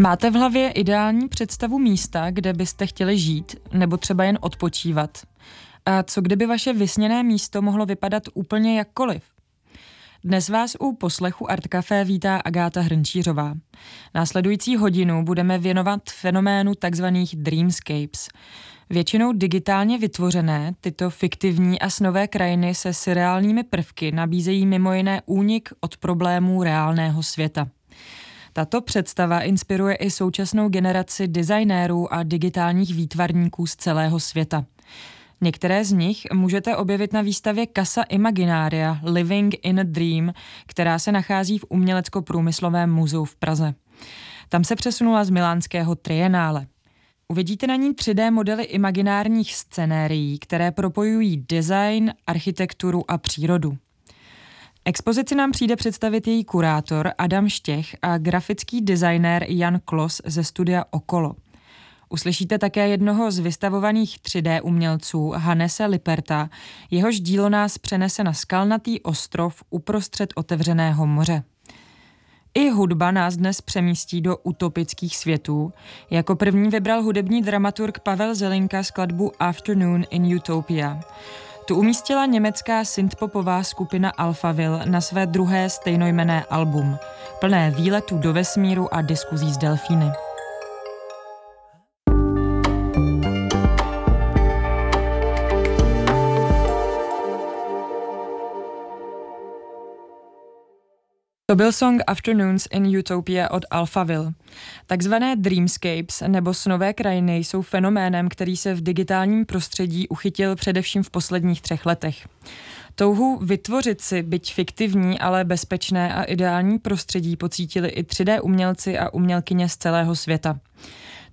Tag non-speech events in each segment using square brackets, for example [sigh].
Máte v hlavě ideální představu místa, kde byste chtěli žít, nebo třeba jen odpočívat? A co kdyby vaše vysněné místo mohlo vypadat úplně jakkoliv? Dnes vás u poslechu Art Café vítá Agáta Hrnčířová. Následující hodinu budeme věnovat fenoménu tzv. dreamscapes. Většinou digitálně vytvořené, tyto fiktivní a snové krajiny se seriálními prvky nabízejí mimo jiné únik od problémů reálného světa. Tato představa inspiruje i současnou generaci designérů a digitálních výtvarníků z celého světa. Některé z nich můžete objevit na výstavě Casa Imaginaria Living in a Dream, která se nachází v Umělecko-průmyslovém muzeu v Praze. Tam se přesunula z milánského trienále. Uvidíte na ní 3D modely imaginárních scenérií, které propojují design, architekturu a přírodu. Expozici nám přijde představit její kurátor Adam Štěch a grafický designér Jan Klos ze studia Okolo. Uslyšíte také jednoho z vystavovaných 3D umělců, Hanese Liperta, jehož dílo nás přenese na skalnatý ostrov uprostřed otevřeného moře. I hudba nás dnes přemístí do utopických světů. Jako první vybral hudební dramaturg Pavel Zelinka skladbu Afternoon in Utopia. Tu umístila německá synthpopová skupina Alphaville na své druhé stejnojmené album, plné výletů do vesmíru a diskuzí s delfíny. To byl song Afternoons in Utopia od Alphaville. Takzvané dreamscapes nebo snové krajiny jsou fenoménem, který se v digitálním prostředí uchytil především v posledních třech letech. Touhu vytvořit si, byť fiktivní, ale bezpečné a ideální prostředí pocítili i 3D umělci a umělkyně z celého světa.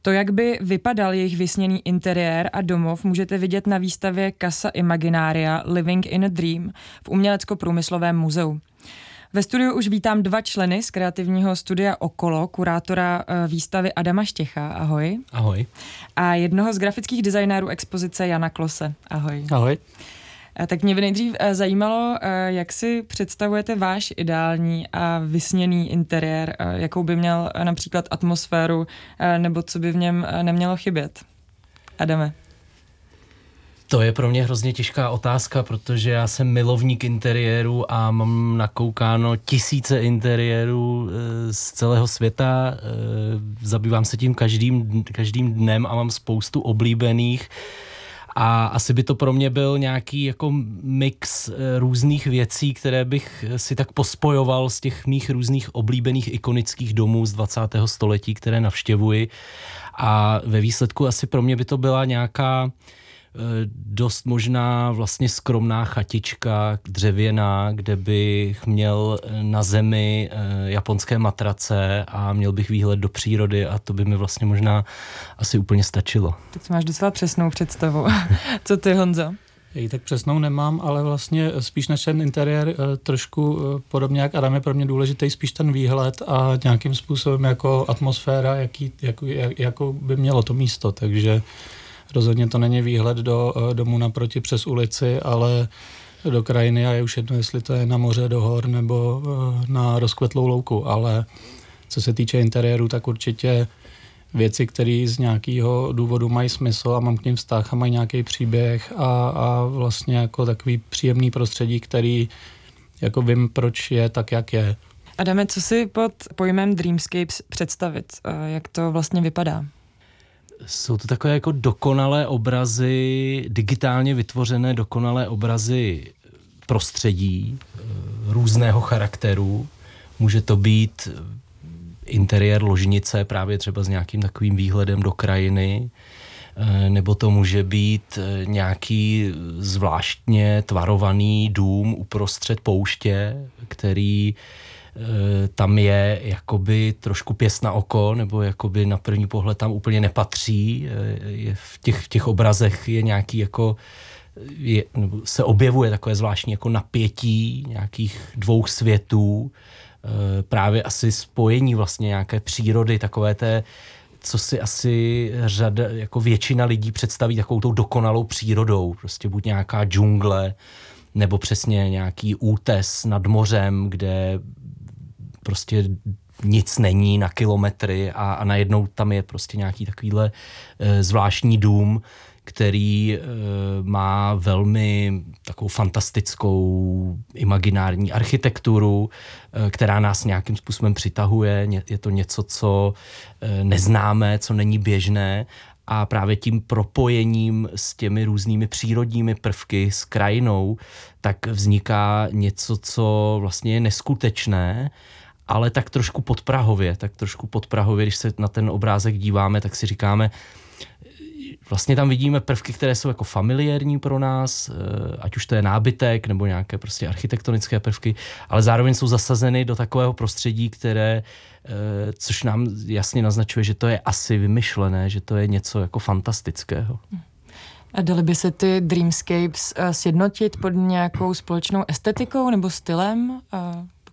To, jak by vypadal jejich vysněný interiér a domov, můžete vidět na výstavě Casa Imaginaria Living in a Dream v Umělecko-průmyslovém muzeu. Ve studiu už vítám dva členy z kreativního studia Okolo, kurátora eh, výstavy Adama Štěcha. Ahoj. Ahoj. A jednoho z grafických designérů expozice Jana Klose. Ahoj. Ahoj. Eh, tak mě by nejdřív eh, zajímalo, jak si představujete váš ideální a vysněný interiér, jakou by měl například atmosféru, nebo co by v něm nemělo chybět. Adame. To je pro mě hrozně těžká otázka, protože já jsem milovník interiéru a mám nakoukáno tisíce interiérů eh, z celého světa. Eh, zabývám se tím každým, každým dnem a mám spoustu oblíbených. A asi by to pro mě byl nějaký jako mix eh, různých věcí, které bych si tak pospojoval z těch mých různých oblíbených ikonických domů z 20. století, které navštěvuji. A ve výsledku asi pro mě by to byla nějaká dost možná vlastně skromná chatička dřevěná, kde bych měl eh, na zemi eh, japonské matrace a měl bych výhled do přírody a to by mi vlastně možná asi úplně stačilo. Tak máš docela přesnou představu. [laughs] Co ty, Honzo? Jej tak přesnou nemám, ale vlastně spíš než ten interiér, trošku podobně jak Adam je pro mě důležitý spíš ten výhled a nějakým způsobem jako atmosféra, jaký, jako, jak, jako by mělo to místo, takže Rozhodně to není výhled do eh, domu naproti přes ulici, ale do krajiny a je už jedno, jestli to je na moře, do hor nebo eh, na rozkvetlou louku, ale co se týče interiéru, tak určitě věci, které z nějakého důvodu mají smysl a mám k ním vztah a mají nějaký příběh a, a vlastně jako takový příjemný prostředí, který jako vím, proč je tak, jak je. Adame, co si pod pojmem Dreamscapes představit? Eh, jak to vlastně vypadá? Jsou to takové jako dokonalé obrazy, digitálně vytvořené dokonalé obrazy prostředí eh, různého charakteru. Může to být interiér ložnice právě třeba s nějakým takovým výhledem do krajiny, eh, nebo to může být eh, nějaký zvláštně tvarovaný dům uprostřed pouště, který Eh, tam je jakoby trošku pěst na oko, nebo jakoby na první pohled tam úplně nepatří. Eh, je v těch, v těch obrazech je nějaký jako je, nebo se objevuje takové zvláštní jako napětí nějakých dvou světů, eh, právě asi spojení vlastně nějaké přírody, takové té, co si asi řada, jako většina lidí představí takovou tou dokonalou přírodou, prostě buď nějaká džungle, nebo přesně nějaký útes nad mořem, kde prostě nic není na kilometry a, a najednou tam je prostě nějaký takovýhle e, zvláštní dům, který e, má velmi takovou fantastickou imaginární architekturu, e, která nás nějakým způsobem přitahuje. Je to něco, co e, neznáme, co není běžné a právě tím propojením s těmi různými přírodními prvky, s krajinou, tak vzniká něco, co vlastně je neskutečné, ale tak trošku podprahově, tak trošku podprahově, když se na ten obrázek díváme, tak si říkáme, vlastně tam vidíme prvky, které jsou jako familiární pro nás, eh, ať už to je nábytek nebo nějaké prostě architektonické prvky, ale zároveň jsou zasazeny do takového prostředí, které, eh, což nám jasně naznačuje, že to je asi vymyšlené, že to je něco jako fantastického. A dali by se ty dreamscapes uh, sjednotit pod nějakou společnou estetikou nebo stylem?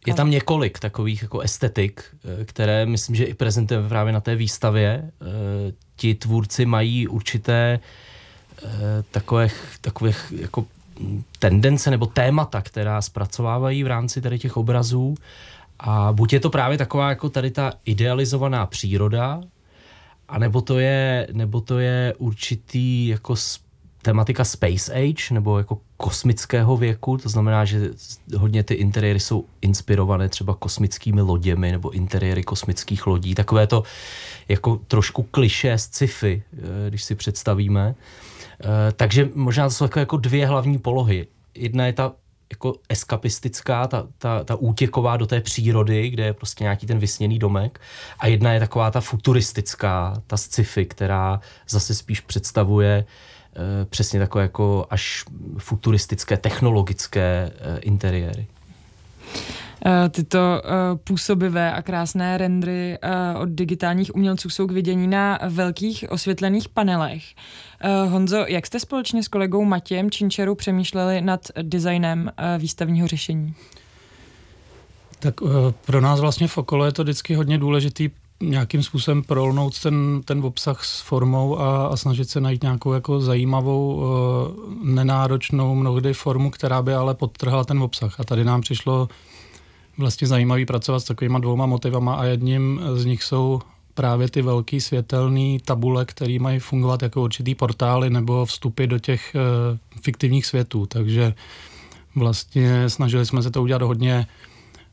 Je tam několik takových jako estetik, které myslím, že i prezentujeme právě na té výstavě ti tvůrci mají určité eh, takových, takových jako tendence nebo témata, která zpracovávají v rámci tady těch obrazů. A buď je to právě taková jako tady ta idealizovaná příroda, a nebo to je, nebo to je určitý jako tematika space age, nebo jako kosmického věku, to znamená, že hodně ty interiéry jsou inspirované třeba kosmickými loděmi nebo interiéry kosmických lodí, takové to jako trošku kliše z sci-fi, eh, když si představíme. Eh, takže možná to jsou takové jako dvě hlavní polohy. Jedna je ta jako eskapistická, ta, ta, ta útěková do té přírody, kde je prostě nějaký ten vysněný domek a jedna je taková ta futuristická, ta sci-fi, která zase spíš představuje e, přesně takové jako až futuristické, technologické e, interiéry. Eh, tyto eh, působivé a krásné rendry eh, od digitálních umělců jsou k vidění na velkých osvětlených panelech. Honzo, jak jste společně s kolegou Matějem Činčerou přemýšleli nad designem výstavního řešení? Tak pro nás vlastně v okolo je to vždycky hodně důležitý nějakým způsobem prolnout ten, ten obsah s formou a, a snažit se najít nějakou jako zajímavou, nenáročnou mnohdy formu, která by ale podtrhla ten obsah. A tady nám přišlo vlastně zajímavý pracovat s takovýma dvouma motivama a jedním z nich jsou právě ty velký světelný tabule, které mají fungovat jako určitý portály nebo vstupy do těch uh, fiktivních světů. Takže vlastně snažili jsme se to udělat hodně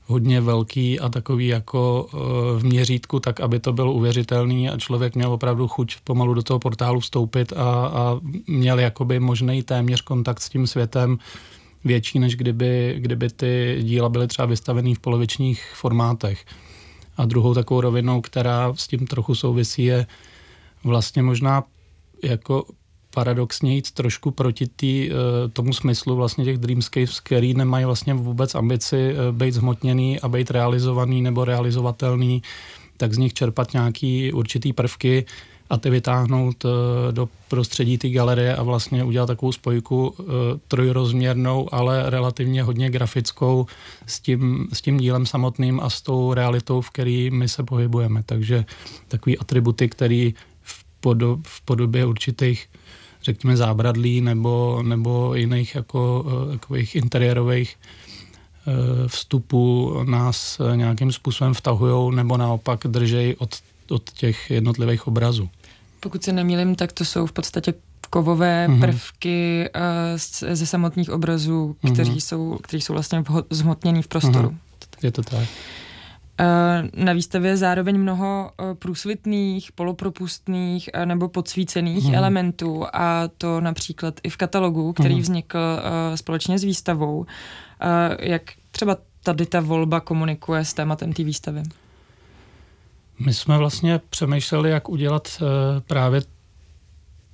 hodně velký a takový jako uh, v měřítku, tak aby to bylo uvěřitelný a člověk měl opravdu chuť pomalu do toho portálu vstoupit a, a měl jakoby možný téměř kontakt s tím světem, větší, než kdyby, kdyby ty díla byly třeba vystavené v polovičních formátech. A druhou takovou rovinou, která s tím trochu souvisí, je vlastně možná jako paradoxně jít trošku proti tý, eh, tomu smyslu vlastně těch dreamscapes, který nemají vlastně vůbec ambici eh, být zhmotněný a být realizovaný nebo realizovatelný, tak z nich čerpat nějaký určitý prvky, a ty vytáhnout eh, do prostředí ty galerie a vlastně udělat takovou spojku trojrozměrnou, ale relativně hodně grafickou s tím, s tím dílem samotným a s tou realitou, v který my se pohybujeme. Takže takový atributy, které v, podob, v podobě určitých řekněme zábradlí nebo, nebo jiných jako eh, takových interiérových vstupů nás nějakým způsobem vtahují nebo naopak držej od, od těch jednotlivých obrazů. Pokud se nemýlím, tak to jsou v podstatě kovové mm-hmm. prvky uh, ze samotných obrazů, kteří, mm-hmm. jsou, kteří jsou vlastně zhmotněný v prostoru. Mm-hmm. Je to tak. Uh, na výstavě je zároveň mnoho uh, průsvitných, polopropustných uh, nebo podsvícených mm. elementů a to například i v katalogu, který mm. vznikl společně s výstavou. Jak třeba tady ta volba komunikuje s tématem té výstavy? My jsme vlastně přemýšleli, jak udělat právě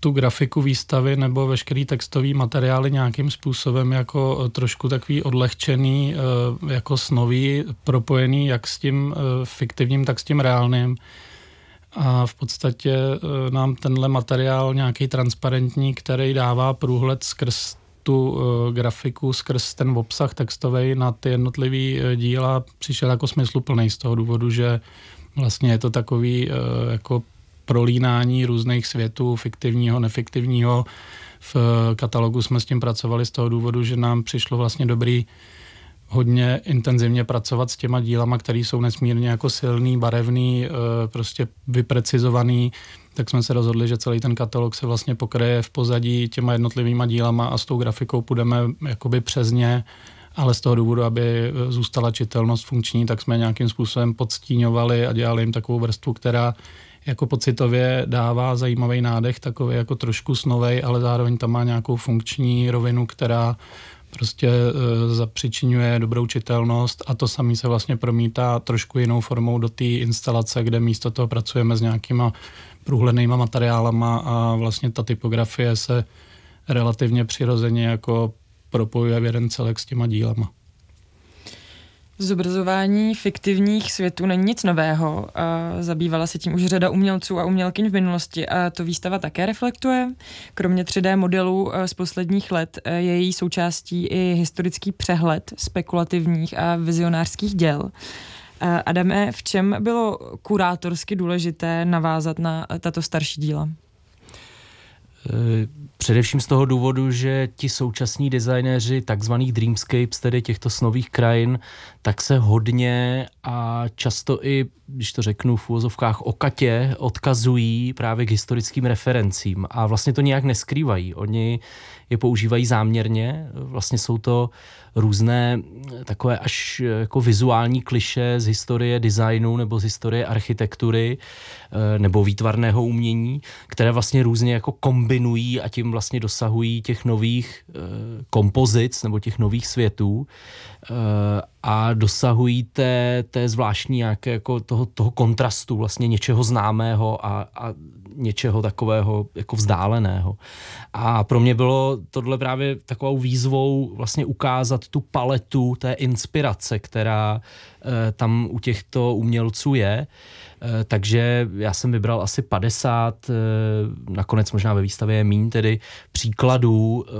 tu grafiku výstavy nebo veškerý textový materiály nějakým způsobem jako uh, trošku takový odlehčený, uh, jako snový, propojený jak s tím fiktivním, tak s tím reálným. A v podstatě nám tenhle materiál nějaký transparentní, který dává průhled skrz tu grafiku, skrz ten obsah textový na ty jednotlivý díla přišel jako smysluplný z toho důvodu, že Vlastně je to takový jako prolínání různých světů, fiktivního, nefiktivního. V katalogu jsme s tím pracovali z toho důvodu, že nám přišlo vlastně dobrý hodně intenzivně pracovat s těma dílama, které jsou nesmírně jako silný, barevný, prostě vyprecizovaný, tak jsme se rozhodli, že celý ten katalog se vlastně pokryje v pozadí těma jednotlivýma dílama a s tou grafikou půjdeme jakoby přes ně, ale z toho důvodu, aby zůstala čitelnost funkční, tak jsme nějakým způsobem podstíňovali a dělali jim takovou vrstvu, která jako pocitově dává zajímavý nádech, takový jako trošku snovej, ale zároveň tam má nějakou funkční rovinu, která prostě e, zapřičinuje dobrou čitelnost a to samý se vlastně promítá trošku jinou formou do té instalace, kde místo toho pracujeme s nějakýma průhlednýma materiálama a vlastně ta typografie se relativně přirozeně jako propojuje v jeden celek s těma dílama. Zobrazování fiktivních světů není nic nového. Zabývala se tím už řada umělců a umělkyň v minulosti a to výstava také reflektuje. Kromě 3D modelů z posledních let je její součástí i historický přehled spekulativních a vizionářských děl. Adame, v čem bylo kurátorsky důležité navázat na tato starší díla? Eh, především z toho důvodu, že ti současní designéři takzvaných dreamscapes, tedy těchto snových krajin, tak se hodně a často i, když to řeknu v úvozovkách okatě, odkazují právě k historickým referencím a vlastně to nějak neskrývají. Oni je používají záměrně, vlastně jsou to různé takové až jako vizuální kliše z historie designu nebo z historie architektury eh, nebo výtvarného umění, které vlastně různě jako kombinují a tím vlastně dosahují těch nových eh, kompozic nebo těch nových světů. Eh, a dosahují té, té zvláštní nějaké jako toho, toho kontrastu vlastně něčeho známého a, a něčeho takového jako vzdáleného. A pro mě bylo tohle právě takovou výzvou vlastně ukázat tu paletu té inspirace, která e, tam u těchto umělců je. E, takže já jsem vybral asi 50, e, eh, nakonec možná ve výstavě je mín, tedy příkladů e,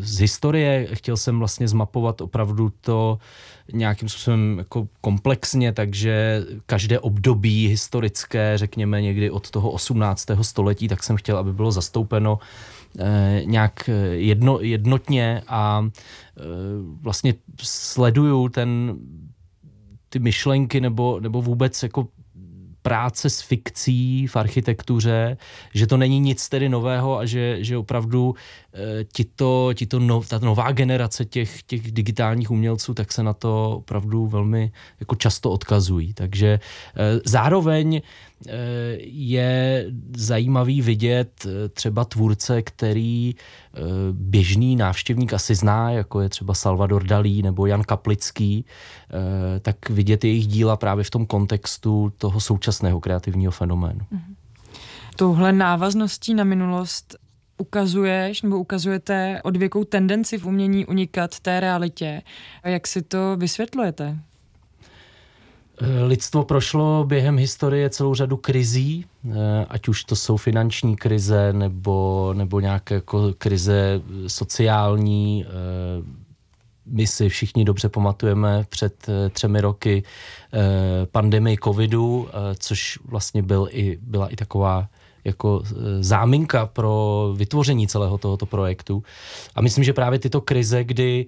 z historie. Chtěl jsem vlastně zmapovat opravdu to, nějakým způsobem jako komplexně, takže každé období historické, řekněme někdy od toho 18. století, tak jsem chtěl, aby bylo zastoupeno eh, nějak jedno, jednotně a eh, vlastně sleduju ten ty myšlenky nebo, nebo vůbec jako práce s fikcí v architektuře, že to není nic tedy nového a že, že opravdu tito, tito no, ta nová generace těch, těch digitálních umělců, tak se na to opravdu velmi jako často odkazují. Takže e, zároveň Eh, je zajímavý vidět eh, třeba tvůrce, který eh, běžný návštěvník asi zná, jako je třeba Salvador Dalí nebo Jan Kaplický, tak vidět jejich díla právě v tom kontextu toho současného kreativního fenoménu. Mhm. Touhle návazností na minulost ukazuješ nebo ukazujete odvěkou tendenci v umění unikat té realitě. Jak si to vysvětlujete? Eh, lidstvo prošlo během historie celou řadu krizí, eh, ať už to jsou finanční krize nebo, nebo nějaké jako krize sociální. Eh, my si všichni dobře pamatujeme před třemi roky pandemii covidu, což vlastně byl i, byla i taková jako záminka pro vytvoření celého tohoto projektu. A myslím, že právě tyto krize, kdy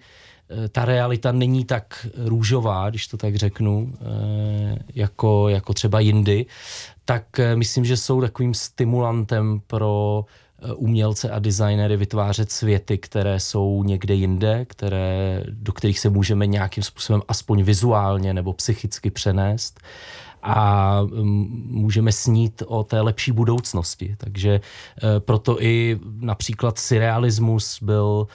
Eh, ta realita není tak růžová, když to tak řeknu, eh, jako, jako třeba jindy, tak myslím, že jsou takovým stimulantem pro umělce a designery vytvářet světy, které jsou někde jinde, které, do kterých se můžeme nějakým způsobem aspoň vizuálně nebo psychicky přenést a mm, můžeme snít o té lepší budoucnosti. Takže proto i například surrealismus byl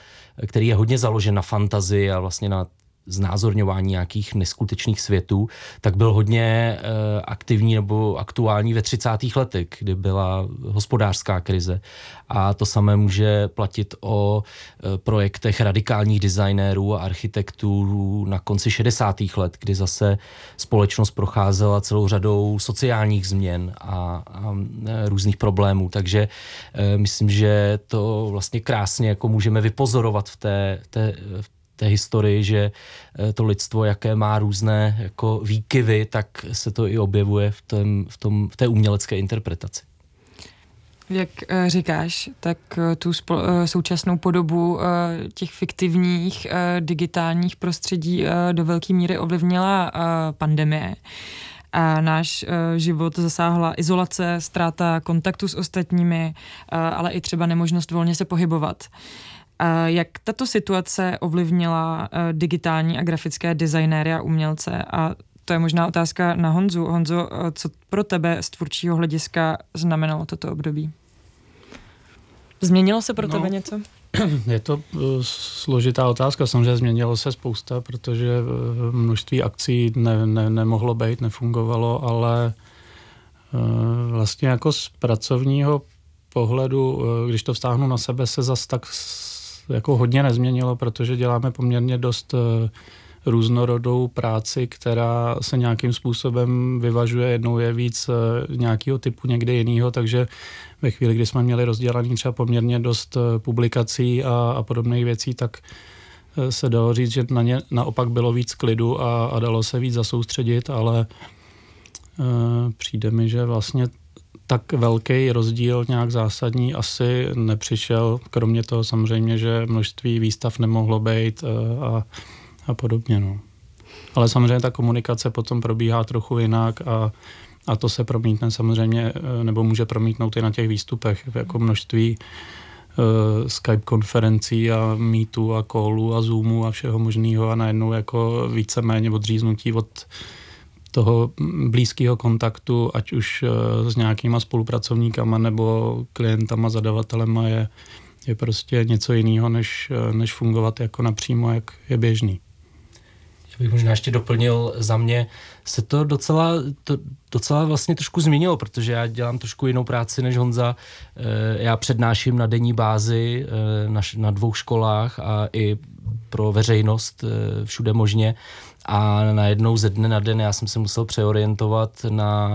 který je hodně založen na fantazii a vlastně na znázorňování nějakých neskutečných světů, tak byl hodně e, aktivní nebo aktuální ve 30. letech, kdy byla hospodářská krize. A to samé může platit o e, projektech radikálních designérů a architektů na konci 60. let, kdy zase společnost procházela celou řadou sociálních změn a, a e, různých problémů. Takže myslím, že to vlastně krásně jako můžeme vypozorovat v té, té té historii, že eh, to lidstvo, jaké má různé jako výkyvy, tak se to i objevuje v, tom, v, tom, v té umělecké interpretaci. Jak uh, říkáš, tak uh, tu spol- současnou podobu těch fiktivních digitálních prostředí do velké míry ovlivnila pandemie. A náš život zasáhla izolace, ztráta kontaktu s ostatními, ale i třeba nemožnost volně se pohybovat. Jak tato situace ovlivnila uh, digitální a grafické designéry a umělce a to je možná otázka na Honzu. Honzo, co pro tebe z tvůrčího hlediska znamenalo toto období? Změnilo se pro no, tebe něco? [clears throat] Je to eh, složitá otázka, samozřejmě změnilo se spousta, protože eh, množství akcí ne, ne, nemohlo být, nefungovalo, ale eh, vlastně jako z pracovního pohledu, když to vztáhnu na sebe, se zas tak jako hodně nezměnilo, protože děláme poměrně dost různorodou práci, která se nějakým způsobem vyvažuje. Jednou je víc nějakého typu, někde jiného, takže ve chvíli, kdy jsme měli rozdělaný třeba poměrně dost eh, publikací a, a podobných věcí, tak eh, se dalo říct, že na ně naopak bylo víc klidu a, a dalo se víc zasoustředit, ale e, přijde mi, že vlastně tak velký rozdíl nějak zásadní asi nepřišel, kromě toho samozřejmě, že množství výstav nemohlo být a, a podobně. No. Ale samozřejmě ta komunikace potom probíhá trochu jinak a a to se promítne samozřejmě, eh, nebo může promítnout i na těch výstupech, jako množství uh, Skype konferencí a Meetu a Callu a Zoomu a všeho možného a najednou jako víceméně odříznutí od toho blízkého kontaktu, ať už uh, s nějakýma spolupracovníkama nebo klientama, zadavatelema je, je prostě něco jiného, než, než fungovat jako napřímo, jak je běžný. Já bych možná ještě doplnil za mě, se to docela, to docela vlastně trošku změnilo, protože já dělám trošku jinou práci než Honza. Eh, já přednáším na denní bázi eh, na, dvou školách a i pro veřejnost eh, všude možně a najednou ze dne na den já jsem se musel přeorientovat na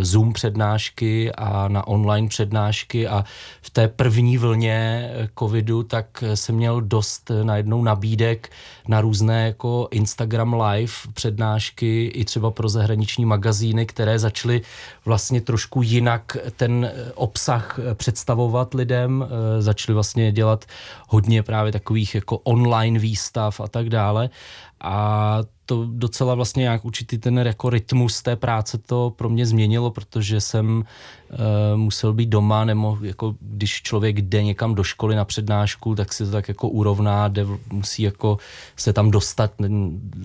Zoom přednášky a na online přednášky a v té první vlně covidu tak jsem měl dost najednou nabídek na různé jako Instagram live přednášky i třeba pro zahraniční magazíny, které začaly vlastně trošku jinak ten obsah představovat lidem, začaly vlastně dělat hodně právě takových jako online výstav a tak dále. A to docela vlastně nějak určitý ten jako rytmus té práce to pro mě změnilo, protože jsem uh, musel být doma, nebo jako když člověk jde někam do školy na přednášku, tak si to tak jako urovná, jde, musí jako se tam dostat,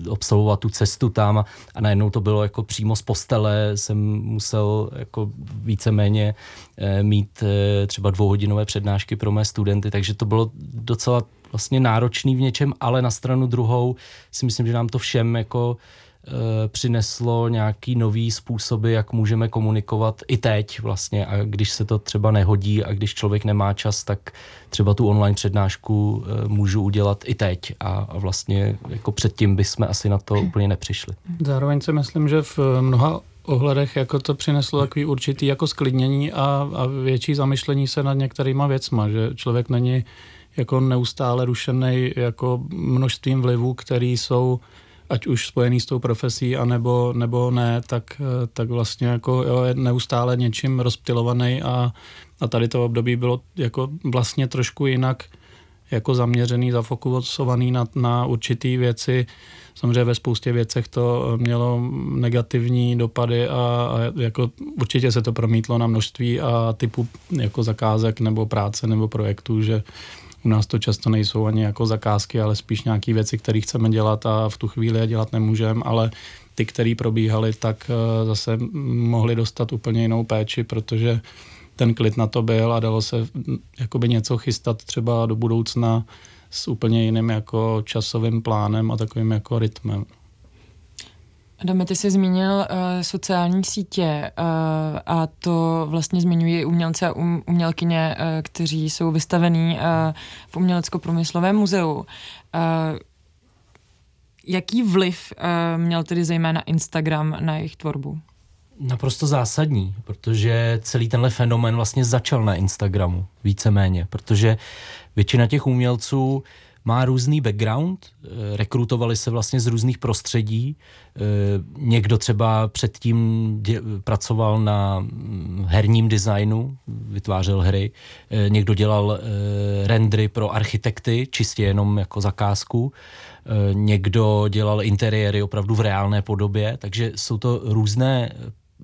obsahovat tu cestu tam a, a najednou to bylo jako přímo z postele, jsem musel jako víceméně uh, mít uh, třeba dvouhodinové přednášky pro mé studenty, takže to bylo docela vlastně náročný v něčem, ale na stranu druhou si myslím, že nám to všem jako e, přineslo nějaký nový způsoby, jak můžeme komunikovat i teď vlastně a když se to třeba nehodí a když člověk nemá čas, tak třeba tu online přednášku e, můžu udělat i teď a, a vlastně jako předtím bychom asi na to úplně nepřišli. Zároveň si myslím, že v mnoha ohledech jako to přineslo takový určitý jako sklidnění a, a větší zamyšlení se nad některýma věcma, že člověk není jako neustále rušený jako množstvím vlivů, které jsou ať už spojený s tou profesí, anebo, nebo ne, tak, tak vlastně jako jo, je neustále něčím rozptilovaný a, a tady to období bylo jako vlastně trošku jinak jako zaměřený, zafokusovaný na, na určitý věci. Samozřejmě ve spoustě věcech to mělo negativní dopady a, a jako určitě se to promítlo na množství a typu jako zakázek nebo práce nebo projektů, že u nás to často nejsou ani jako zakázky, ale spíš nějaké věci, které chceme dělat a v tu chvíli je dělat nemůžeme, ale ty, které probíhaly, tak eh, zase mohli dostat úplně jinou péči, protože ten klid na to byl a dalo se mm, jakoby něco chystat třeba do budoucna s úplně jiným jako časovým plánem a takovým jako rytmem. Adame, ty jsi zmínil uh, sociální sítě uh, a to vlastně zmiňují umělci a um, umělkyně, uh, kteří jsou vystavení uh, v Umělecko-průmyslovém muzeu. Uh, jaký vliv uh, měl tedy zejména Instagram na jejich tvorbu? Naprosto zásadní, protože celý tenhle fenomén vlastně začal na Instagramu, víceméně, protože většina těch umělců má různý background, eh, rekrutovali se vlastně z různých prostředí. Eh, někdo třeba předtím dě, pracoval na mm, herním designu, vytvářel hry, eh, někdo dělal rendry pro architekty, čistě jenom jako zakázku, někdo dělal interiéry opravdu v reálné podobě, takže jsou to různé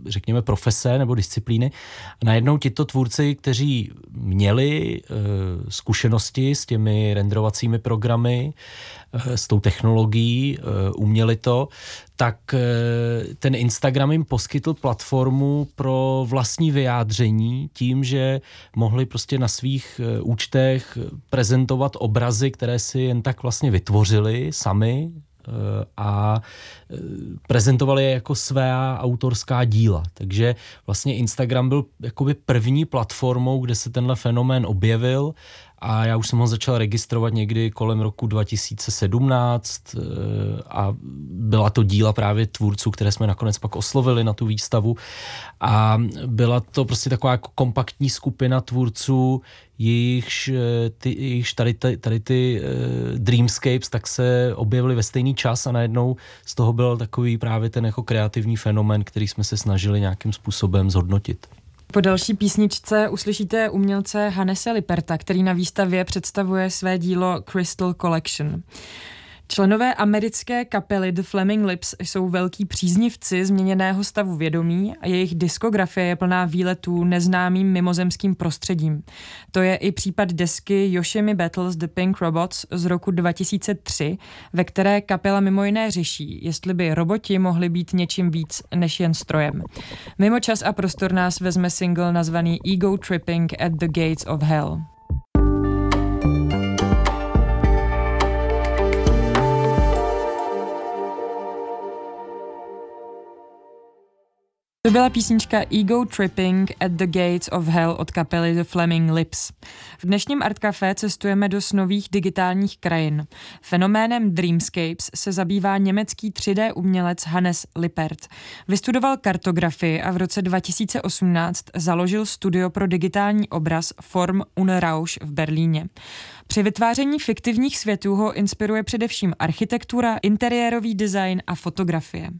řekněme, profese nebo disciplíny. A najednou tito tvůrci, kteří měli e, zkušenosti s těmi renderovacími programy, e, s tou technologií, e, uměli to, tak e, ten Instagram jim poskytl platformu pro vlastní vyjádření tím, že mohli prostě na svých e, účtech prezentovat obrazy, které si jen tak vlastně vytvořili sami, a e, prezentovali je jako své autorská díla. Takže vlastně Instagram byl jakoby první platformou, kde se tenhle fenomén objevil a já už jsem ho začal registrovat někdy kolem roku 2017 eh, a byla to díla právě tvůrců, které jsme nakonec pak oslovili na tu výstavu a byla to prostě taková jako kompaktní skupina tvůrců, jejichž, eh, ty, jejichž tady, tady, tady ty uh, Dreamscapes tak se objevily ve stejný čas a najednou z toho byl takový právě ten jako kreativní fenomen, který jsme se snažili nějakým způsobem zhodnotit. Po další písničce uslyšíte umělce Hannese Liperta, který na výstavě představuje své dílo Crystal Collection. Členové americké kapely The Fleming Lips jsou velkí příznivci změněného stavu vědomí a jejich diskografie je plná výletů neznámým mimozemským prostředím. To je i případ desky Yoshimi Battles The Pink Robots z roku 2003, ve které kapela mimo jiné řeší, jestli by roboti mohli být něčím víc než jen strojem. Mimo čas a prostor nás vezme single nazvaný Ego Tripping at the Gates of Hell. To byla písnička Ego Tripping at the Gates of Hell od kapely The Fleming Lips. V dnešním Art Café cestujeme do snových digitálních krajin. Fenoménem Dreamscapes se zabývá německý 3D umělec Hannes Lippert. Vystudoval kartografii a v roce 2018 založil studio pro digitální obraz Form und Rausch v Berlíně. Při vytváření fiktivních světů ho inspiruje především architektura, interiérový design a fotografie.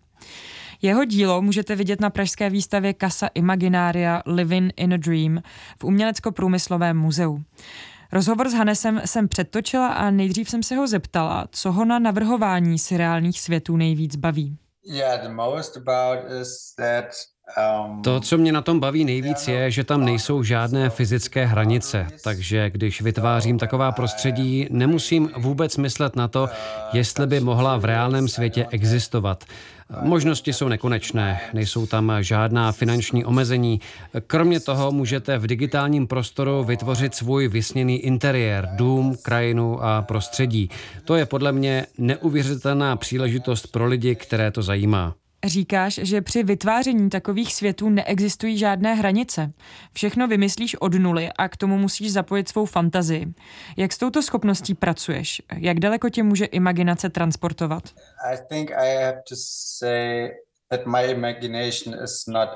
Jeho dílo můžete vidět na pražské výstavě Casa Imaginaria Living in a Dream v Umělecko-průmyslovém muzeu. Rozhovor s Hanesem jsem předtočila a nejdřív jsem se ho zeptala, co ho na navrhování seriálních světů nejvíc baví. Yeah, the most about is that to, co mě na tom baví nejvíc, je, že tam nejsou žádné fyzické hranice, takže když vytvářím taková prostředí, nemusím vůbec myslet na to, jestli by mohla v reálném světě existovat. Možnosti jsou nekonečné, nejsou tam žádná finanční omezení. Kromě toho můžete v digitálním prostoru vytvořit svůj vysněný interiér, dům, krajinu a prostředí. To je podle mě neuvěřitelná příležitost pro lidi, které to zajímá. Říkáš, že při vytváření takových světů neexistují žádné hranice. Všechno vymyslíš od nuly a k tomu musíš zapojit svou fantazii. Jak s touto schopností pracuješ? Jak daleko tě může imaginace transportovat? I think I have to say that my imagination is not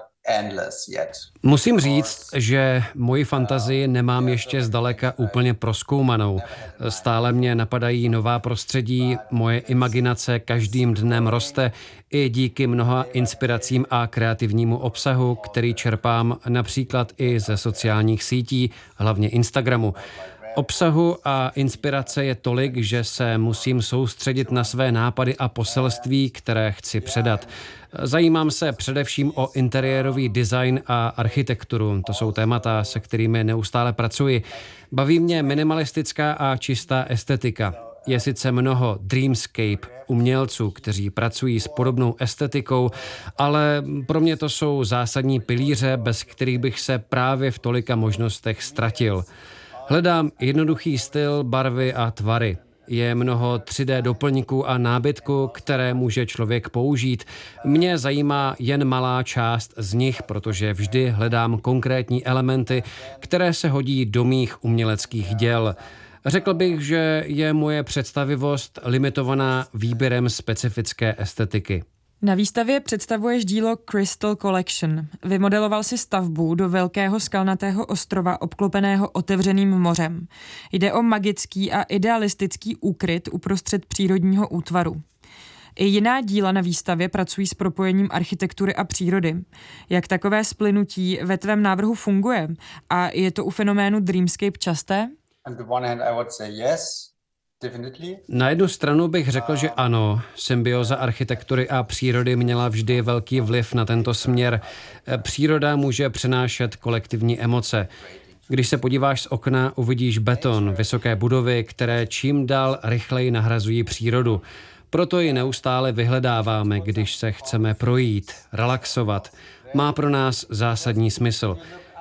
Musím říct, že moji fantazii nemám ještě zdaleka úplně proskoumanou. Stále mě napadají nová prostředí, moje imaginace každým dnem roste i díky mnoha inspiracím a kreativnímu obsahu, který čerpám například i ze sociálních sítí, hlavně Instagramu. Obsahu a inspirace je tolik, že se musím soustředit na své nápady a poselství, které chci předat. Zajímám se především o interiérový design a architekturu. To jsou témata, se kterými neustále pracuji. Baví mě minimalistická a čistá estetika. Je sice mnoho dreamscape umělců, kteří pracují s podobnou estetikou, ale pro mě to jsou zásadní pilíře, bez kterých bych se právě v tolika možnostech ztratil. Hledám jednoduchý styl, barvy a tvary. Je mnoho 3D doplňků a nábytku, které může člověk použít. Mě zajímá jen malá část z nich, protože vždy hledám konkrétní elementy, které se hodí do mých uměleckých děl. Řekl bych, že je moje představivost limitovaná výběrem specifické estetiky. Na výstavě představuješ dílo Crystal Collection. Vymodeloval si stavbu do velkého skalnatého ostrova obklopeného otevřeným mořem. Jde o magický a idealistický úkryt uprostřed přírodního útvaru. I jiná díla na výstavě pracují s propojením architektury a přírody. Jak takové splynutí ve tvém návrhu funguje? A je to u fenoménu Dreamscape časté? Na jednu stranu bych řekl, že ano, symbioza architektury a přírody měla vždy velký vliv na tento směr. Příroda může přenášet kolektivní emoce. Když se podíváš z okna, uvidíš beton, vysoké budovy, které čím dál rychleji nahrazují přírodu. Proto ji neustále vyhledáváme, když se chceme projít, relaxovat. Má pro nás zásadní smysl.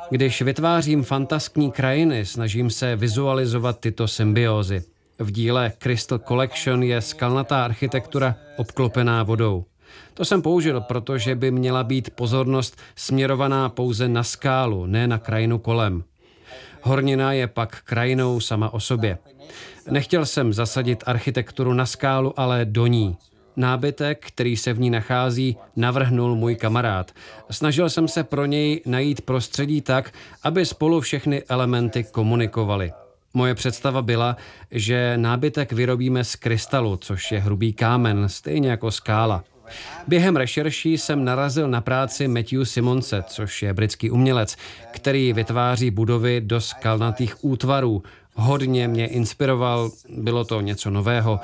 Když vytvářím fantaskní krajiny, snažím se vizualizovat tyto symbiózy. V díle Crystal Collection je skalnatá architektura obklopená vodou. To jsem použil, protože by měla být pozornost směrovaná pouze na skálu, ne na krajinu kolem. Hornina je pak krajinou sama o sobě. Nechtěl jsem zasadit architekturu na skálu, ale do ní. Nábytek, který se v ní nachází, navrhnul můj kamarád. Snažil jsem se pro něj najít prostředí tak, aby spolu všechny elementy komunikovaly. Moje představa byla, že nábytek vyrobíme z krystalu, což je hrubý kámen, stejně jako skála. Během rešerší jsem narazil na práci Matthew Simonse, což je britský umělec, který vytváří budovy do skalnatých útvarů. Hodně mě inspiroval, bylo to něco nového.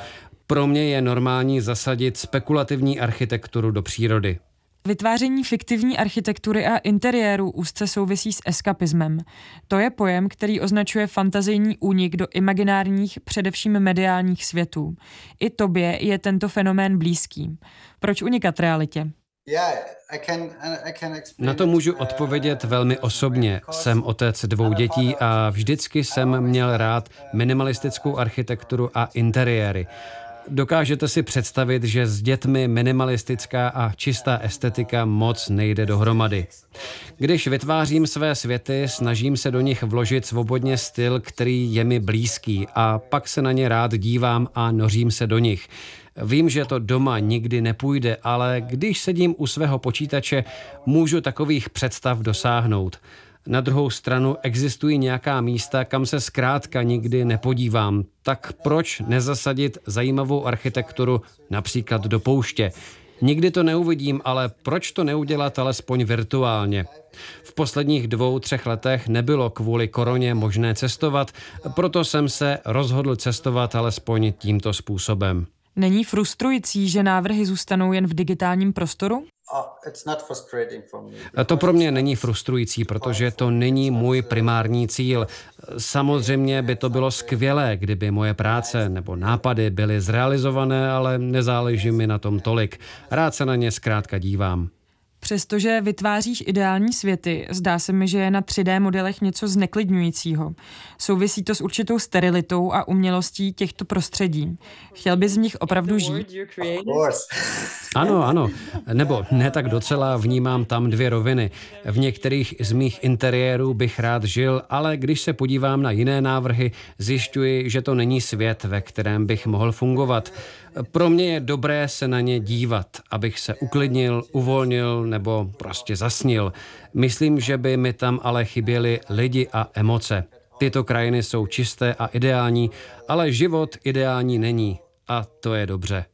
Pro mě je normální zasadit spekulativní architekturu do přírody. Vytváření fiktivní architektury a interiéru úzce souvisí s eskapismem. To je pojem, který označuje fantazijní únik do imaginárních, především mediálních světů. I tobě je tento fenomén blízký. Proč unikat realitě? Na to můžu odpovědět velmi osobně. Jsem otec dvou dětí a vždycky jsem měl rád minimalistickou architekturu a interiéry. Dokážete si představit, že s dětmi minimalistická a čistá estetika moc nejde dohromady. Když vytvářím své světy, snažím se do nich vložit svobodně styl, který je mi blízký a pak se na ně rád dívám a nořím se do nich. Vím, že to doma nikdy nepůjde, ale když sedím u svého počítače, můžu takových představ dosáhnout. Na druhou stranu existují nějaká místa, kam se zkrátka nikdy nepodívám. Tak proč nezasadit zajímavou architekturu například do pouště? Nikdy to neuvidím, ale proč to neudělat alespoň virtuálně? V posledních dvou, třech letech nebylo kvůli koroně možné cestovat, proto jsem se rozhodl cestovat alespoň tímto způsobem. Není frustrující, že návrhy zůstanou jen v digitálním prostoru? To pro mě není frustrující, protože to není můj primární cíl. Samozřejmě by to bylo skvělé, kdyby moje práce nebo nápady byly zrealizované, ale nezáleží mi na tom tolik. Rád se na ně zkrátka dívám. Přestože vytváříš ideální světy, zdá se mi, že je na 3D modelech něco zneklidňujícího. Souvisí to s určitou sterilitou a umělostí těchto prostředí. Chtěl bys z nich opravdu žít? Ano, ano. Nebo ne tak docela vnímám tam dvě roviny. V některých z mých interiérů bych rád žil, ale když se podívám na jiné návrhy, zjišťuji, že to není svět, ve kterém bych mohl fungovat. Pro mě je dobré se na ně dívat, abych se uklidnil, uvolnil nebo prostě zasnil. Myslím, že by mi tam ale chyběly lidi a emoce. Tyto krajiny jsou čisté a ideální, ale život ideální není. A to je dobře.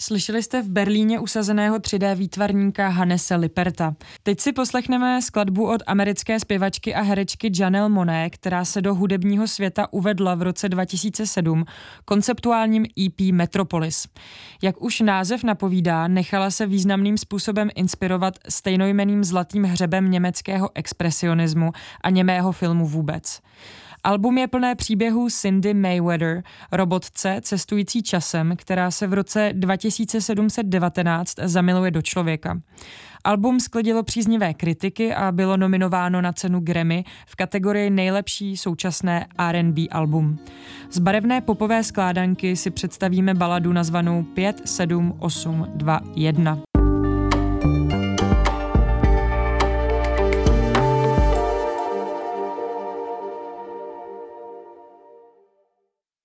Slyšeli jste v Berlíně usazeného 3D výtvarníka Hannese Liperta. Teď si poslechneme skladbu od americké zpěvačky a herečky Janelle Monet, která se do hudebního světa uvedla v roce 2007 konceptuálním EP Metropolis. Jak už název napovídá, nechala se významným způsobem inspirovat stejnojmeným zlatým hřebem německého expresionismu a němého filmu vůbec. Album je plné příběhů Cindy Mayweather, robotce cestující časem, která se v roce 2719 zamiluje do člověka. Album sklidilo příznivé kritiky a bylo nominováno na cenu Grammy v kategorii nejlepší současné R&B album. Z barevné popové skládanky si představíme baladu nazvanou 57821.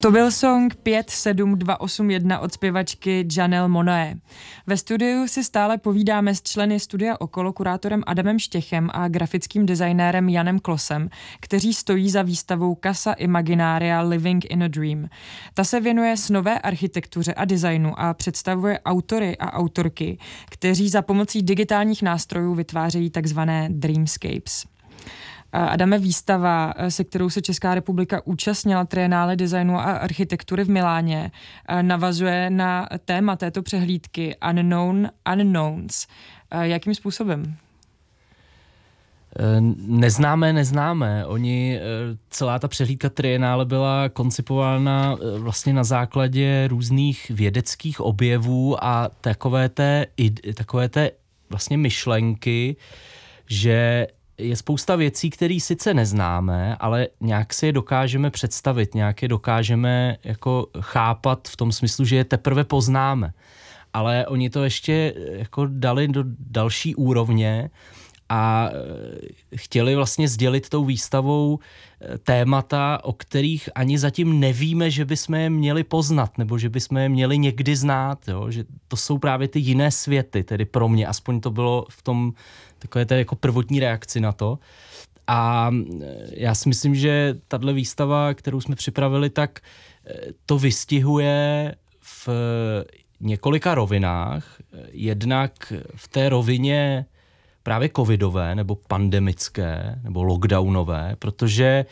To byl song 57281 od zpěvačky Janelle Monae. Ve studiu si stále povídáme s členy studia Okolo, kurátorem Adamem Štěchem a grafickým designérem Janem Klosem, kteří stojí za výstavou Casa Imaginaria Living in a Dream. Ta se věnuje snové architektuře a designu a představuje autory a autorky, kteří za pomocí digitálních nástrojů vytvářejí takzvané dreamscapes. Adame výstava, eh, se kterou se Česká republika účastnila trienále designu a architektury v Miláně, eh, navazuje na téma této přehlídky Unknown Unknowns. Eh, jakým způsobem? Neznámé, neznámé. Oni, celá ta přehlídka trienále byla koncipována vlastně na základě různých vědeckých objevů a takové té, takové té vlastně myšlenky, že je spousta věcí, které sice neznáme, ale nějak si je dokážeme představit, nějak je dokážeme jako chápat v tom smyslu, že je teprve poznáme. Ale oni to ještě jako dali do další úrovně a eh, chtěli vlastně sdělit tou výstavou eh, témata, o kterých ani zatím nevíme, že bychom je měli poznat, nebo že bychom je měli někdy znát, jo? že to jsou právě ty jiné světy, tedy pro mě, aspoň to bylo v tom takové té jako prvotní reakci na to. A eh, já si myslím, že tahle výstava, kterou jsme připravili, tak to vystihuje v několika rovinách. Jednak v té rovině právě covidové nebo pandemické nebo lockdownové, protože eh,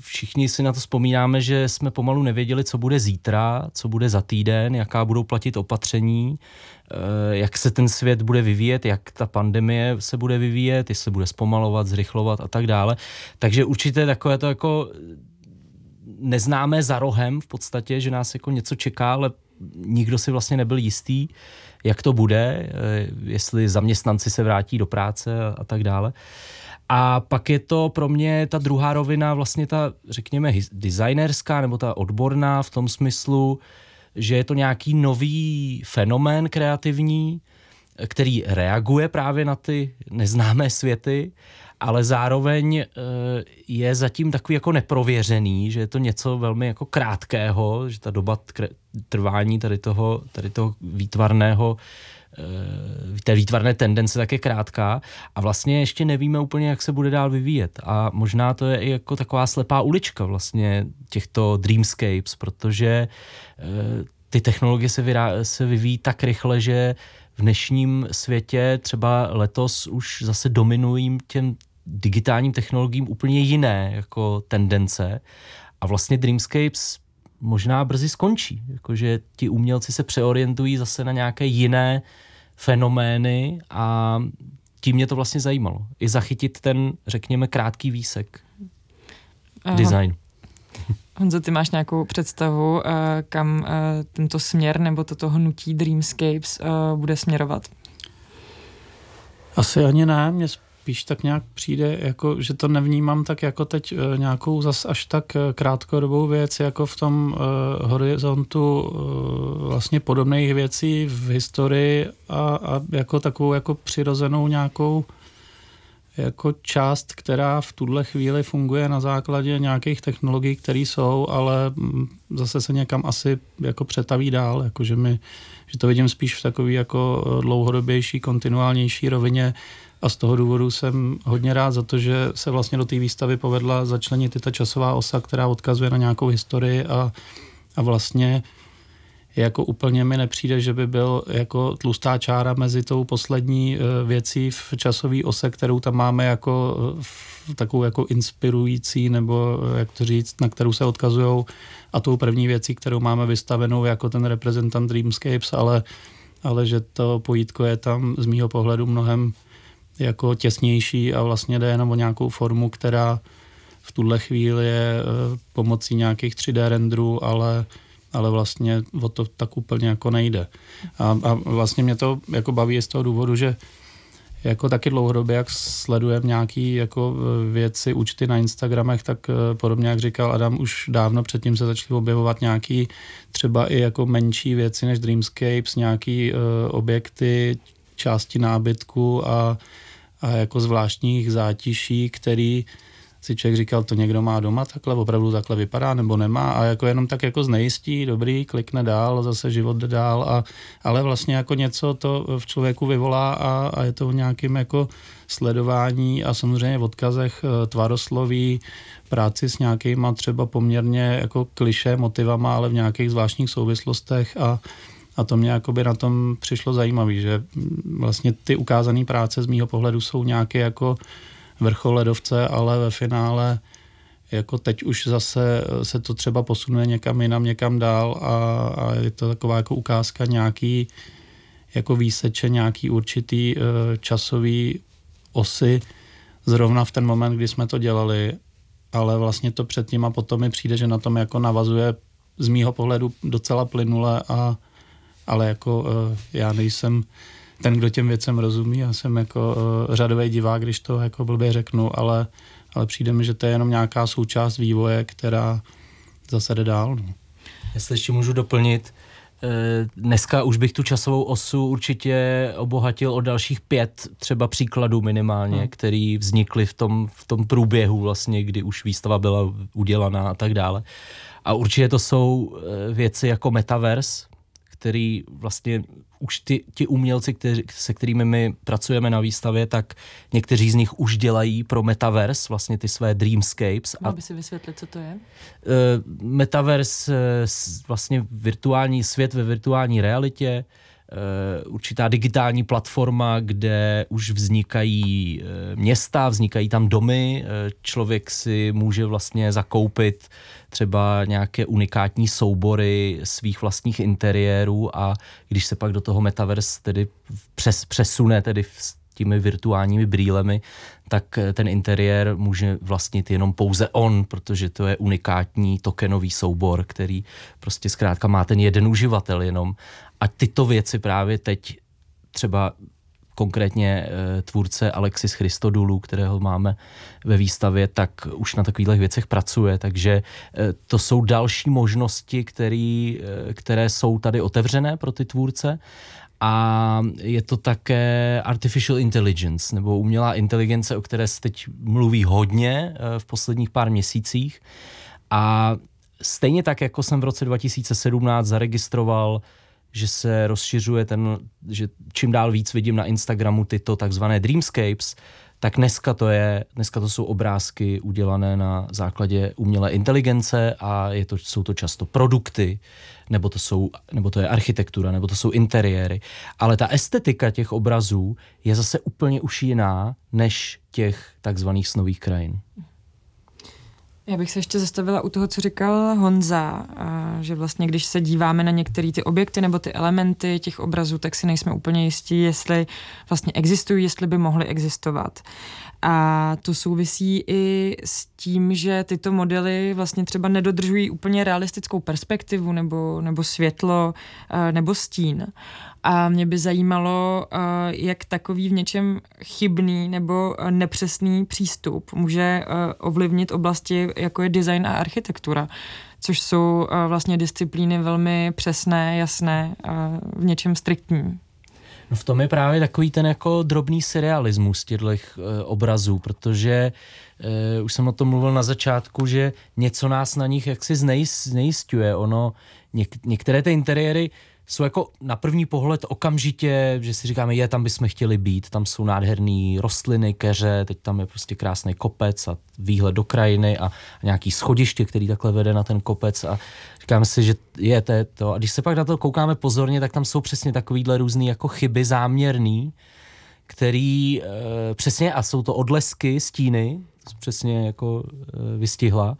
všichni si na to vzpomínáme, že jsme pomalu nevěděli, co bude zítra, co bude za týden, jaká budou platit opatření, eh, jak se ten svět bude vyvíjet, jak ta pandemie se bude vyvíjet, jestli bude zpomalovat, zrychlovat a tak dále. Takže určitě takové to jako neznámé za rohem v podstatě, že nás jako něco čeká, ale nikdo si vlastně nebyl jistý jak to bude, eh, jestli zaměstnanci se vrátí do práce a, a tak dále. A pak je to pro mě ta druhá rovina, vlastně ta, řekněme, designerská nebo ta odborná v tom smyslu, že je to nějaký nový fenomén kreativní, který reaguje právě na ty neznámé světy ale zároveň eh, je zatím takový jako neprověřený, že je to něco velmi jako krátkého, že ta doba trvání tady toho, tady toho výtvarného té výtvarné tendence tak je krátká a vlastně ještě nevíme úplně, jak se bude dál vyvíjet. A možná to je i jako taková slepá ulička vlastně těchto dreamscapes, protože eh, ty technologie se, vyrá, se vyvíjí tak rychle, že v dnešním světě třeba letos už zase dominují těm digitálním technologiím úplně jiné jako tendence a vlastně Dreamscapes možná brzy skončí, jakože ti umělci se přeorientují zase na nějaké jiné fenomény a tím mě to vlastně zajímalo. I zachytit ten, řekněme, krátký výsek Aha. design. Honzo, ty máš nějakou představu, eh, kam eh, tento směr nebo toto hnutí Dreamscapes eh, bude směrovat? Asi ani ne, mě spíš tak nějak přijde, jako, že to nevnímám tak jako teď uh, nějakou zas až tak uh, krátkodobou věc, jako v tom uh, horizontu uh, vlastně podobných věcí v historii a, a jako takovou jako přirozenou nějakou jako část, která v tuhle chvíli funguje na základě nějakých technologií, které jsou, ale mm, zase se někam asi jako přetaví dál, jakože mi, že to vidím spíš v takové jako dlouhodobější, kontinuálnější rovině, a z toho důvodu jsem hodně rád za to, že se vlastně do té výstavy povedla začlenit i ta časová osa, která odkazuje na nějakou historii a, a vlastně jako úplně mi nepřijde, že by byl jako tlustá čára mezi tou poslední e, věcí v časové ose, kterou tam máme jako e, takovou jako inspirující, nebo e, jak to říct, na kterou se odkazují a tou první věcí, kterou máme vystavenou jako ten reprezentant Dreamscapes, ale, ale že to pojítko je tam z mýho pohledu mnohem jako těsnější a vlastně jde jenom o nějakou formu, která v tuhle chvíli je eh, pomocí nějakých 3D renderů, ale, ale vlastně o to tak úplně jako nejde. A, a vlastně mě to jako baví z toho důvodu, že jako taky dlouhodobě, jak sledujeme nějaký jako eh, věci, účty na Instagramech, tak eh, podobně jak říkal Adam, už dávno předtím se začaly objevovat nějaký třeba i jako menší věci než Dreamscapes, nějaký uh, objekty, části nábytku a a jako zvláštních zátiší, který si člověk říkal, to někdo má doma takhle, opravdu takhle vypadá nebo nemá a jako jenom tak jako znejistí, dobrý, klikne dál, zase život jde dál, a, ale vlastně jako něco to v člověku vyvolá a, a je to v nějakým jako sledování a samozřejmě v odkazech eh, tvarosloví, práci s nějakýma třeba poměrně jako kliše motivama, ale v nějakých zvláštních souvislostech a a to mě jakoby na tom přišlo zajímavé, že vlastně ty ukázané práce z mýho pohledu jsou nějaké jako vrchol ledovce, ale ve finále jako teď už zase se to třeba posunuje někam jinam, někam dál a, a je to taková jako ukázka nějaký jako výseče, nějaký určitý uh, časový osy zrovna v ten moment, kdy jsme to dělali, ale vlastně to předtím a potom mi přijde, že na tom jako navazuje z mýho pohledu docela plynule a ale jako uh, já nejsem ten, kdo těm věcem rozumí, já jsem jako uh, řadový divák, když to jako blbě řeknu, ale, ale přijde mi, že to je jenom nějaká součást vývoje, která zase jde dál. No. Jestli ještě můžu doplnit, eh, Dneska už bych tu časovou osu určitě obohatil o dalších pět třeba příkladů minimálně, hmm. který vznikly v tom, v tom průběhu vlastně, kdy už výstava byla udělaná a tak dále. A určitě to jsou věci jako Metaverse, který vlastně už ty, ti umělci, kteři, se kterými my pracujeme na výstavě, tak někteří z nich už dělají pro Metaverse vlastně ty své dreamscapes. Mohl by si vysvětlit, co to je? Uh, Metaverse, uh, vlastně virtuální svět ve virtuální realitě, určitá digitální platforma, kde už vznikají uh, města, vznikají tam domy, uh, člověk si může vlastně zakoupit třeba nějaké unikátní soubory svých vlastních interiérů a když se pak do toho metaverse tedy přes, přesune tedy s těmi virtuálními brýlemi, tak eh, ten interiér může vlastnit jenom pouze on, protože to je unikátní tokenový soubor, který prostě zkrátka má ten jeden uživatel jenom. A tyto věci právě teď třeba konkrétně e, tvůrce Alexis Christodoulou, kterého máme ve výstavě, tak už na takových věcech pracuje, takže e, to jsou další možnosti, který, e, které jsou tady otevřené pro ty tvůrce. A je to také artificial intelligence, nebo umělá inteligence, o které se teď mluví hodně v posledních pár měsících. A stejně tak, jako jsem v roce 2017 zaregistroval že se rozšiřuje ten, že čím dál víc vidím na Instagramu tyto takzvané dreamscapes, tak dneska to je, dneska to jsou obrázky udělané na základě umělé inteligence a je to, jsou to často produkty, nebo to, jsou, nebo to je architektura, nebo to jsou interiéry. Ale ta estetika těch obrazů je zase úplně už jiná než těch takzvaných snových krajin. Já bych se ještě zastavila u toho, co říkal Honza, že vlastně když se díváme na některé ty objekty nebo ty elementy těch obrazů, tak si nejsme úplně jistí, jestli vlastně existují, jestli by mohly existovat. A to souvisí i s tím, že tyto modely vlastně třeba nedodržují úplně realistickou perspektivu nebo, nebo světlo nebo stín. A mě by zajímalo, eh, jak takový v něčem chybný nebo eh, nepřesný přístup může eh, ovlivnit oblasti, jako je design a architektura, což jsou vlastně disciplíny velmi přesné, jasné, v něčem striktní. No v tom je právě takový ten jako drobný surrealismus těchto obrazů, protože uh, už jsem o tom mluvil na začátku, že něco nás na nich jaksi znejistuje. Ono, něk, některé ty interiéry jsou jako na první pohled okamžitě, že si říkáme, je, tam bychom chtěli být, tam jsou nádherné rostliny, keře, teď tam je prostě krásný kopec a výhled do krajiny a, a nějaký schodiště, který takhle vede na ten kopec a říkáme si, že je to, to. A když se pak na to koukáme pozorně, tak tam jsou přesně takovýhle různé jako chyby záměrný, který e, přesně, a jsou to odlesky, stíny, přesně jako e, vystihla,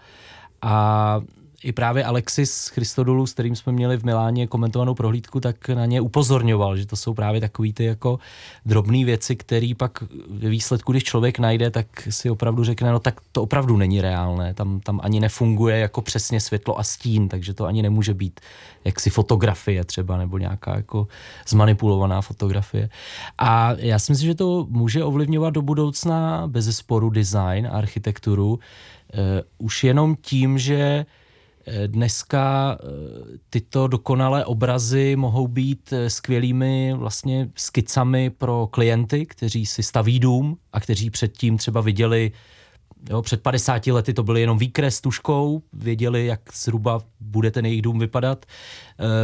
a i právě Alexis Christodoulou, s kterým jsme měli v Miláně komentovanou prohlídku, tak na ně upozorňoval, že to jsou právě takový ty jako drobné věci, které pak ve výsledku, když člověk najde, tak si opravdu řekne, no tak to opravdu není reálné, tam, tam ani nefunguje jako přesně světlo a stín, takže to ani nemůže být jaksi fotografie třeba, nebo nějaká jako zmanipulovaná fotografie. A já si myslím, že to může ovlivňovat do budoucna bez sporu design a architekturu, uh, už jenom tím, že dneska eh, tyto dokonalé obrazy mohou být eh, skvělými vlastně skicami pro klienty, kteří si staví dům a kteří předtím třeba viděli Jo, před 50 lety to byly jenom výkres tuškou, věděli, jak zhruba bude ten jejich dům vypadat.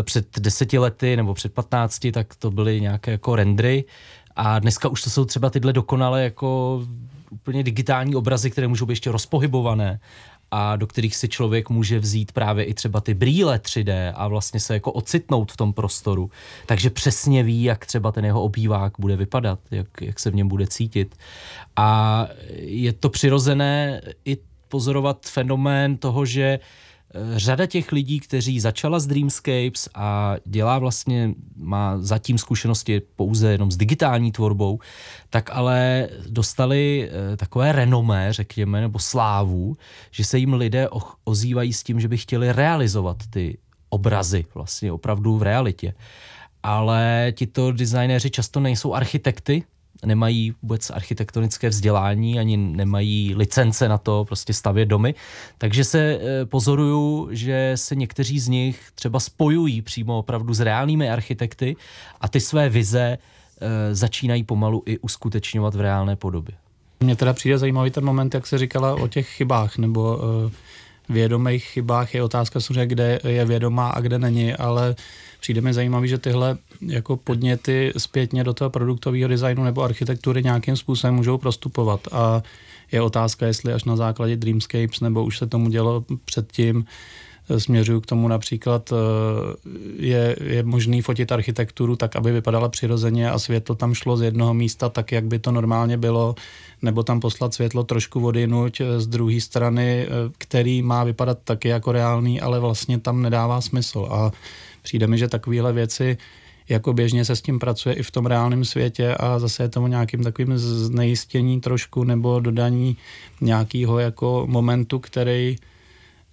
Před deseti lety nebo před 15, tak to byly nějaké jako rendry. A dneska už to jsou třeba tyhle dokonale jako úplně digitální obrazy, které můžou být ještě rozpohybované a do kterých si člověk může vzít právě i třeba ty brýle 3D a vlastně se jako ocitnout v tom prostoru. Takže přesně ví, jak třeba ten jeho obývák bude vypadat, jak, jak se v něm bude cítit. A je to přirozené i pozorovat fenomén toho, že řada těch lidí, kteří začala s Dreamscapes a dělá vlastně, má zatím zkušenosti pouze jenom s digitální tvorbou, tak ale dostali eh, takové renomé, řekněme, nebo slávu, že se jim lidé ozývají s tím, že by chtěli realizovat ty obrazy vlastně opravdu v realitě. Ale tito designéři často nejsou architekty, nemají vůbec architektonické vzdělání, ani nemají licence na to prostě stavět domy. Takže se eh, pozoruju, že se někteří z nich třeba spojují přímo opravdu s reálnými architekty a ty své vize eh, začínají pomalu i uskutečňovat v reálné podobě. Mně teda přijde zajímavý ten moment, jak se říkala o těch chybách, nebo uh vědomých chybách je otázka kde je vědomá a kde není, ale přijde mi zajímavý, že tyhle jako podněty zpětně do toho produktového designu nebo architektury nějakým způsobem můžou prostupovat a je otázka, jestli až na základě Dreamscapes nebo už se tomu dělo předtím, směřuju k tomu například, eh, je, je možný fotit architekturu tak, aby vypadala přirozeně a světlo tam šlo z jednoho místa tak, jak by to normálně bylo, nebo tam poslat světlo trošku vody nuť eh, z druhé strany, eh, který má vypadat taky jako reálný, ale vlastně tam nedává smysl. A přijde mi, že takovéhle věci jako běžně se s tím pracuje i v tom reálném světě a zase je tomu nějakým takovým znejistění trošku nebo dodaní nějakého jako momentu, který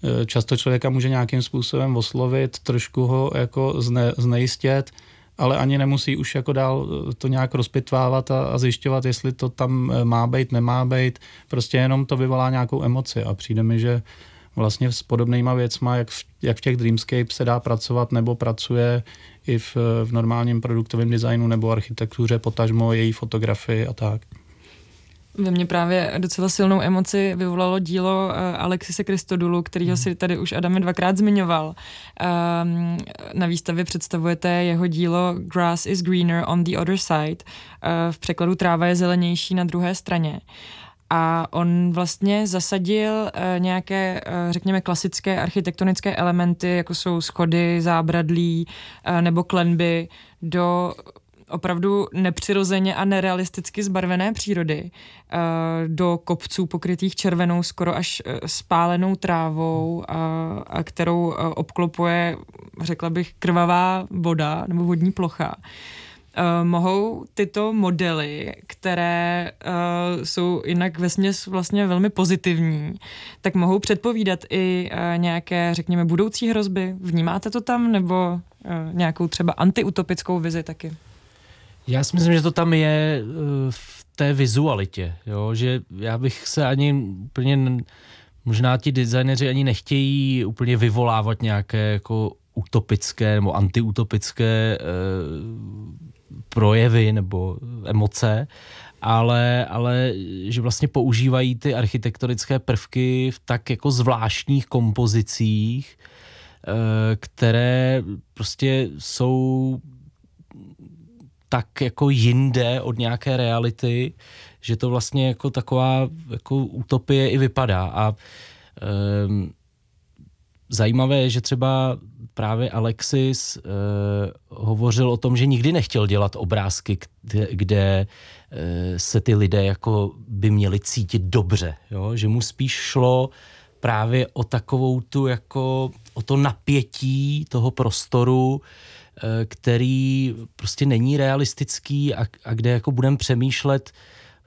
Eh, často člověka může nějakým způsobem oslovit, trošku ho jako zne, znejistět, ale ani nemusí už jako dál eh, to nějak rozpitvávat a, a zjišťovat, jestli to tam eh, má být, nemá být. Prostě jenom to vyvolá nějakou emoci a přijde mi, že vlastně s podobnýma věcma, jak v, jak v těch Dreamscape se dá pracovat nebo pracuje i v, v normálním produktovém designu nebo architektuře, potažmo její fotografii a tak. Ve mně právě docela silnou emoci vyvolalo dílo uh, Alexise Kristodulu, kterýho si tady už Adam dvakrát zmiňoval. Um, na výstavě představujete jeho dílo Grass is greener on the other side. Uh, v překladu tráva je zelenější na druhé straně. A on vlastně zasadil uh, nějaké, uh, řekněme, klasické architektonické elementy, jako jsou schody, zábradlí uh, nebo klenby, do opravdu nepřirozeně a nerealisticky zbarvené přírody do kopců pokrytých červenou, skoro až spálenou trávou, a, kterou obklopuje, řekla bych, krvavá voda nebo vodní plocha. Uh, mohou tyto modely, které uh, jsou jinak vesměs vlastně velmi pozitivní, tak mohou předpovídat i uh, nějaké, řekněme, budoucí hrozby. Vnímáte to tam nebo nějakou třeba antiutopickou vizi taky? Já si myslím, že to tam je eh, v té vizualitě, jo? že já bych se ani úplně, možná ti designeři ani nechtějí úplně vyvolávat nějaké jako utopické nebo antiutopické projevy nebo emoce, ale, ale že vlastně používají ty architektonické prvky v tak jako zvláštních kompozicích, e, které prostě jsou tak jako jinde od nějaké reality, že to vlastně jako taková jako utopie i vypadá. A um, zajímavé je, že třeba právě Alexis uh, hovořil o tom, že nikdy nechtěl dělat obrázky, kde, kde uh, se ty lidé jako by měli cítit dobře, jo? že mu spíš šlo právě o takovou tu jako o to napětí toho prostoru, Eh, který prostě není realistický a, a kde jako budeme přemýšlet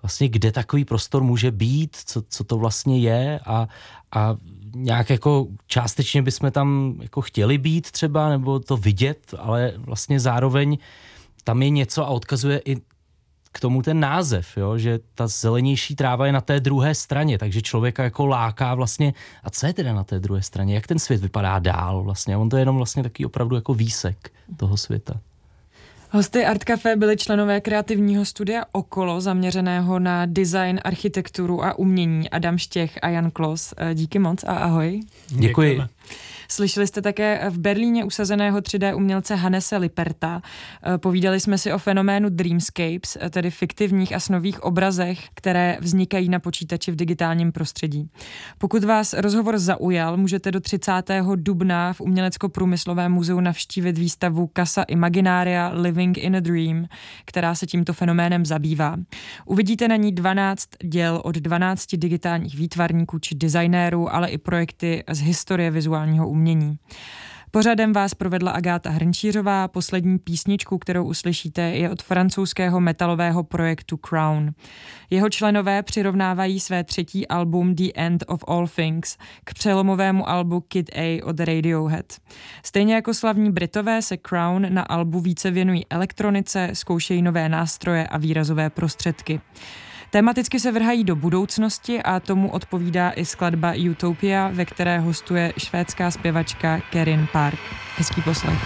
vlastně, kde takový prostor může být, co, co to vlastně je a, a nějak jako částečně bychom tam jako chtěli být třeba, nebo to vidět, ale vlastně zároveň tam je něco a odkazuje i k tomu ten název, jo? že ta zelenější tráva je na té druhé straně, takže člověka jako láká vlastně, a co je teda na té druhé straně, jak ten svět vypadá dál vlastně, on to je jenom vlastně takový opravdu jako výsek toho světa. Hosty Art Café byli členové kreativního studia Okolo, zaměřeného na design, architekturu a umění Adam Štěch a Jan Klos. Eh, díky moc a ahoj. Děkuji. Děkujeme. Slyšeli jste také v Berlíně usazeného 3D umělce Hannese Liperta. Eh, povídali jsme si o fenoménu Dreamscapes, eh, tedy fiktivních a snových obrazech, které vznikají na počítači v digitálním prostředí. Pokud vás rozhovor zaujal, můžete do 30. dubna v Umělecko-průmyslovém muzeu navštívit výstavu Casa Imaginaria Living in a Dream, která se tímto fenoménem zabývá. Uvidíte na ní 12 děl od 12 digitálních výtvarníků či designérů, ale i projekty z historie vizuálního umění. Pořadem vás provedla Agáta Hrnčířová. Poslední písničku, kterou uslyšíte, je od francouzského metalového projektu Crown. Jeho členové přirovnávají své třetí album The End of All Things k přelomovému albu Kid A od Radiohead. Stejně jako slavní Britové se Crown na albu více věnují elektronice, zkoušejí nové nástroje a výrazové prostředky. Tematicky se vrhají do budoucnosti a tomu odpovídá i skladba Utopia, ve které hostuje švédská zpěvačka Kerin Park. Hezký poslech.